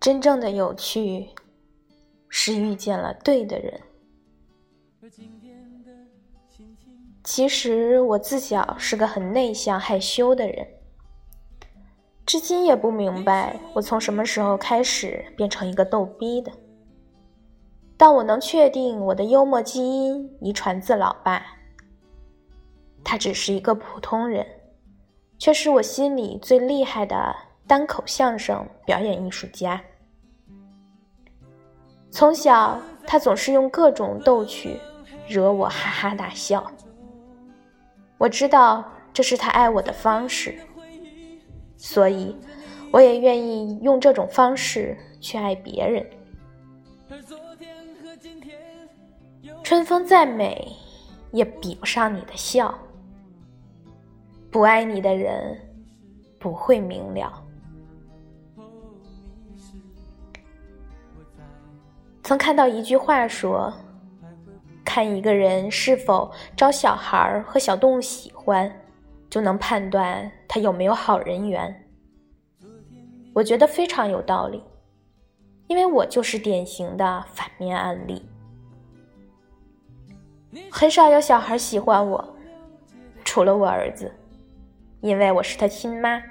真正的有趣，是遇见了对的人。其实我自小是个很内向害羞的人，至今也不明白我从什么时候开始变成一个逗逼的。但我能确定我的幽默基因遗传自老爸，他只是一个普通人，却是我心里最厉害的单口相声表演艺术家。从小，他总是用各种逗趣惹我哈哈大笑。我知道这是他爱我的方式，所以我也愿意用这种方式去爱别人。春风再美，也比不上你的笑。不爱你的人，不会明了。曾看到一句话说：“看一个人是否招小孩和小动物喜欢，就能判断他有没有好人缘。”我觉得非常有道理，因为我就是典型的反面案例。很少有小孩喜欢我，除了我儿子，因为我是他亲妈，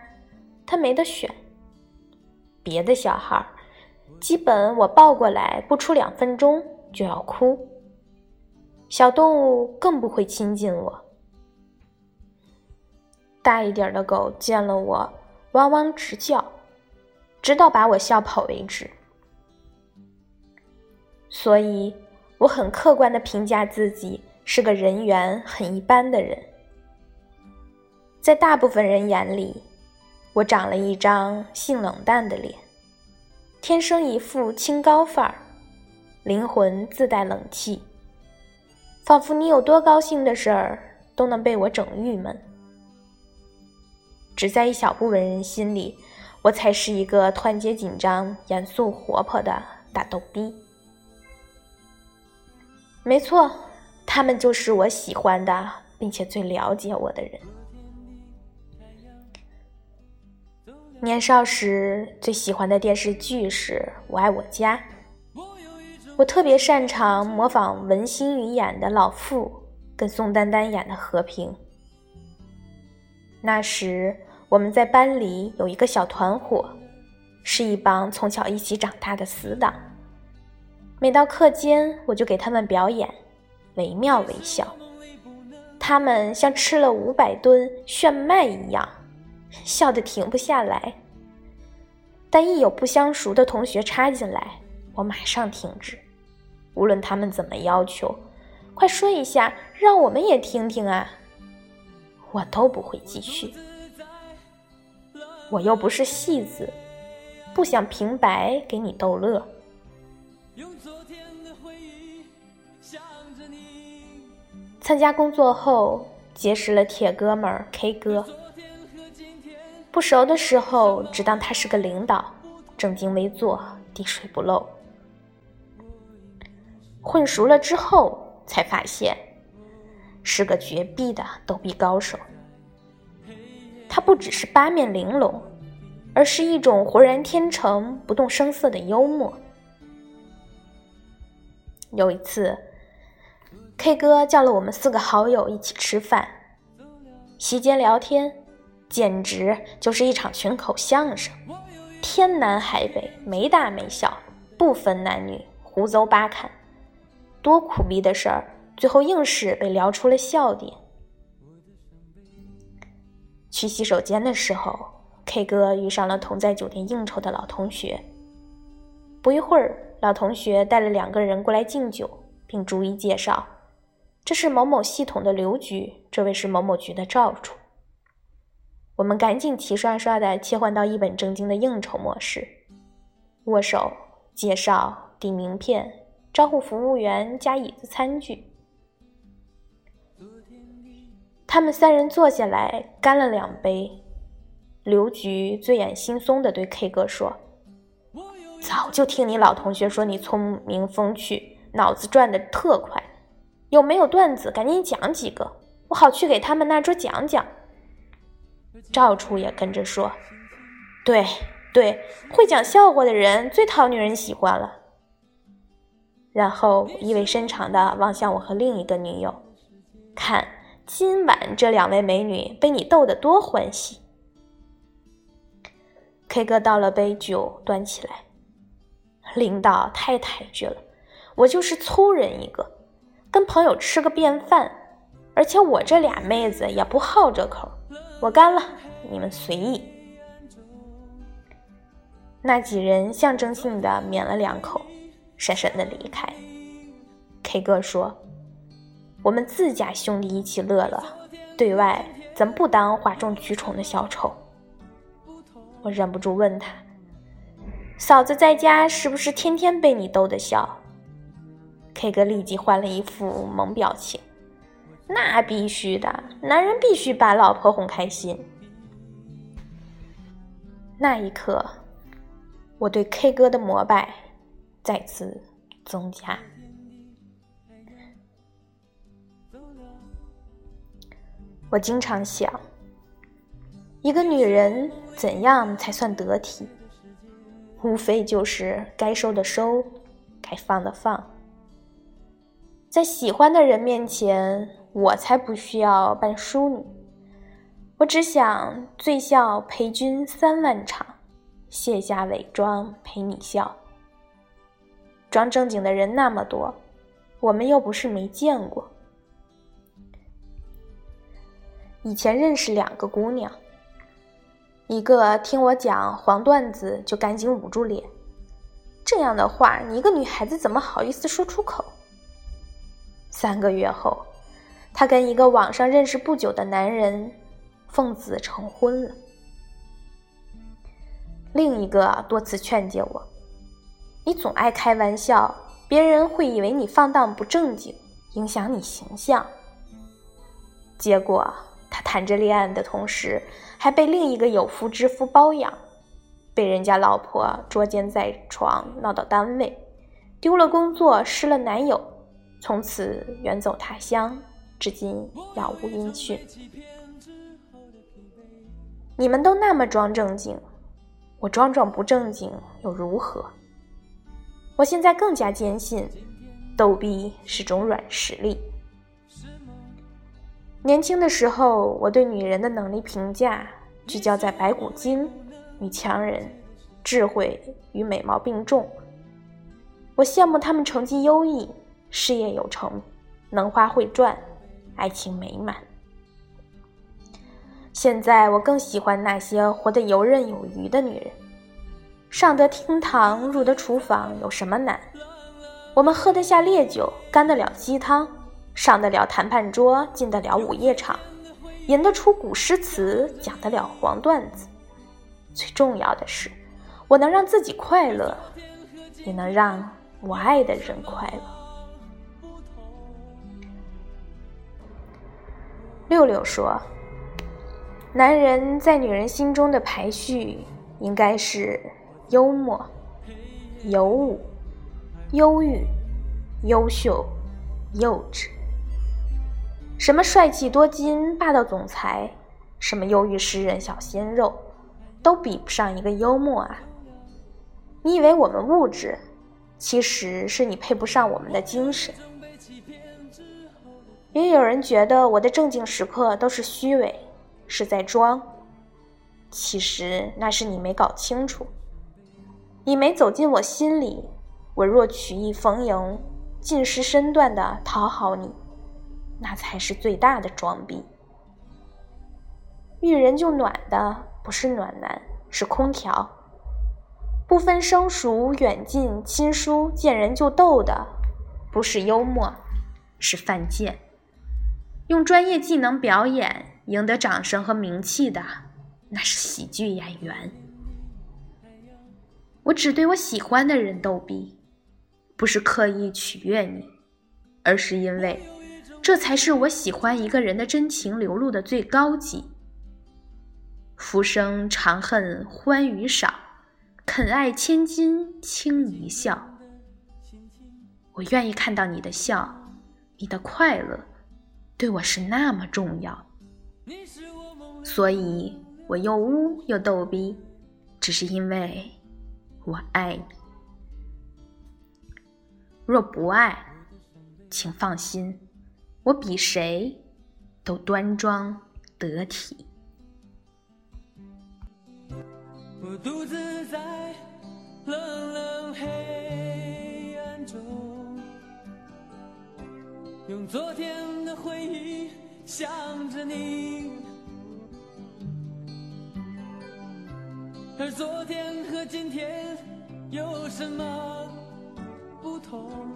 他没得选。别的小孩。基本我抱过来不出两分钟就要哭，小动物更不会亲近我。大一点的狗见了我汪汪直叫，直到把我笑跑为止。所以我很客观的评价自己是个人缘很一般的人，在大部分人眼里，我长了一张性冷淡的脸。天生一副清高范儿，灵魂自带冷气，仿佛你有多高兴的事儿都能被我整郁闷。只在一小部分人心里，我才是一个团结、紧张、严肃、活泼的大逗逼。没错，他们就是我喜欢的，并且最了解我的人。年少时最喜欢的电视剧是《我爱我家》，我特别擅长模仿文心宇演的老傅跟宋丹丹演的和平。那时我们在班里有一个小团伙，是一帮从小一起长大的死党。每到课间，我就给他们表演，惟妙惟肖。他们像吃了五百吨炫迈一样。笑得停不下来，但一有不相熟的同学插进来，我马上停止。无论他们怎么要求，快说一下，让我们也听听啊！我都不会继续。我又不是戏子，不想平白给你逗乐。参加工作后，结识了铁哥们儿 K 哥。不熟的时候，只当他是个领导，正襟危坐，滴水不漏。混熟了之后，才发现是个绝逼的逗逼高手。他不只是八面玲珑，而是一种浑然天成、不动声色的幽默。有一次，K 哥叫了我们四个好友一起吃饭，席间聊天。简直就是一场群口相声，天南海北，没大没小，不分男女，胡诌八侃，多苦逼的事儿，最后硬是被聊出了笑点。去洗手间的时候，K 哥遇上了同在酒店应酬的老同学。不一会儿，老同学带了两个人过来敬酒，并逐一介绍：“这是某某系统的刘局，这位是某某局的赵处。”我们赶紧齐刷刷地切换到一本正经的应酬模式，握手、介绍、递名片、招呼服务员、加椅子、餐具。他们三人坐下来，干了两杯。刘局醉眼惺忪地对 K 哥说：“早就听你老同学说你聪明风趣，脑子转得特快，有没有段子？赶紧讲几个，我好去给他们那桌讲讲。赵处也跟着说：“对对，会讲笑话的人最讨女人喜欢了。”然后意味深长地望向我和另一个女友，看今晚这两位美女被你逗得多欢喜。K 哥倒了杯酒，端起来。领导太抬举了，我就是粗人一个，跟朋友吃个便饭，而且我这俩妹子也不好这口，我干了，你们随意。那几人象征性的抿了两口。深深的离开。K 哥说：“我们自家兄弟一起乐乐，对外怎不当哗众取宠的小丑？”我忍不住问他：“嫂子在家是不是天天被你逗得笑？”K 哥立即换了一副萌表情：“那必须的，男人必须把老婆哄开心。”那一刻，我对 K 哥的膜拜。再次增加。我经常想，一个女人怎样才算得体？无非就是该收的收，该放的放。在喜欢的人面前，我才不需要扮淑女，我只想醉笑陪君三万场，卸下伪装陪你笑。装正经的人那么多，我们又不是没见过。以前认识两个姑娘，一个听我讲黄段子就赶紧捂住脸，这样的话你一个女孩子怎么好意思说出口？三个月后，她跟一个网上认识不久的男人奉子成婚了。另一个多次劝诫我。你总爱开玩笑，别人会以为你放荡不正经，影响你形象。结果他谈着恋爱的同时，还被另一个有妇之夫包养，被人家老婆捉奸在床，闹到单位，丢了工作，失了男友，从此远走他乡，至今杳无音讯。你们都那么装正经，我装装不正经又如何？我现在更加坚信，逗逼是种软实力。年轻的时候，我对女人的能力评价聚焦在白骨精、女强人、智慧与美貌并重。我羡慕她们成绩优异、事业有成、能花会赚、爱情美满。现在，我更喜欢那些活得游刃有余的女人。上得厅堂，入得厨房，有什么难？我们喝得下烈酒，干得了鸡汤，上得了谈判桌，进得了午夜场，吟得出古诗词，讲得了黄段子。最重要的是，我能让自己快乐，也能让我爱的人快乐。六六说：“男人在女人心中的排序，应该是。”幽默、尤物、忧郁、优秀、幼稚。什么帅气多金、霸道总裁，什么忧郁诗人、小鲜肉，都比不上一个幽默啊！你以为我们物质，其实是你配不上我们的精神。也有人觉得我的正经时刻都是虚伪，是在装，其实那是你没搞清楚。你没走进我心里，我若曲意逢迎，尽失身段的讨好你，那才是最大的装逼。遇人就暖的不是暖男，是空调。不分生熟远近亲疏，见人就逗的不是幽默，是犯贱。用专业技能表演赢得掌声和名气的，那是喜剧演员。我只对我喜欢的人逗逼，不是刻意取悦你，而是因为这才是我喜欢一个人的真情流露的最高级。浮生长恨欢愉少，肯爱千金轻一笑。我愿意看到你的笑，你的快乐对我是那么重要，所以我又污又逗逼，只是因为我爱你。若不爱，请放心，我比谁都端庄得体。我独自在冷冷黑暗中，用昨天的回忆想着你，而昨天和今天有什么不同？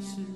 是。